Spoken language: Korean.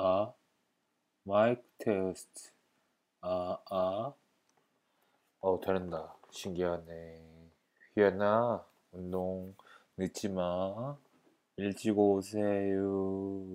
아 마이크 테스트. 아 아. 어 되는다. 신기하네. 휘연아 운동 늦지 마. 일찍 오세요.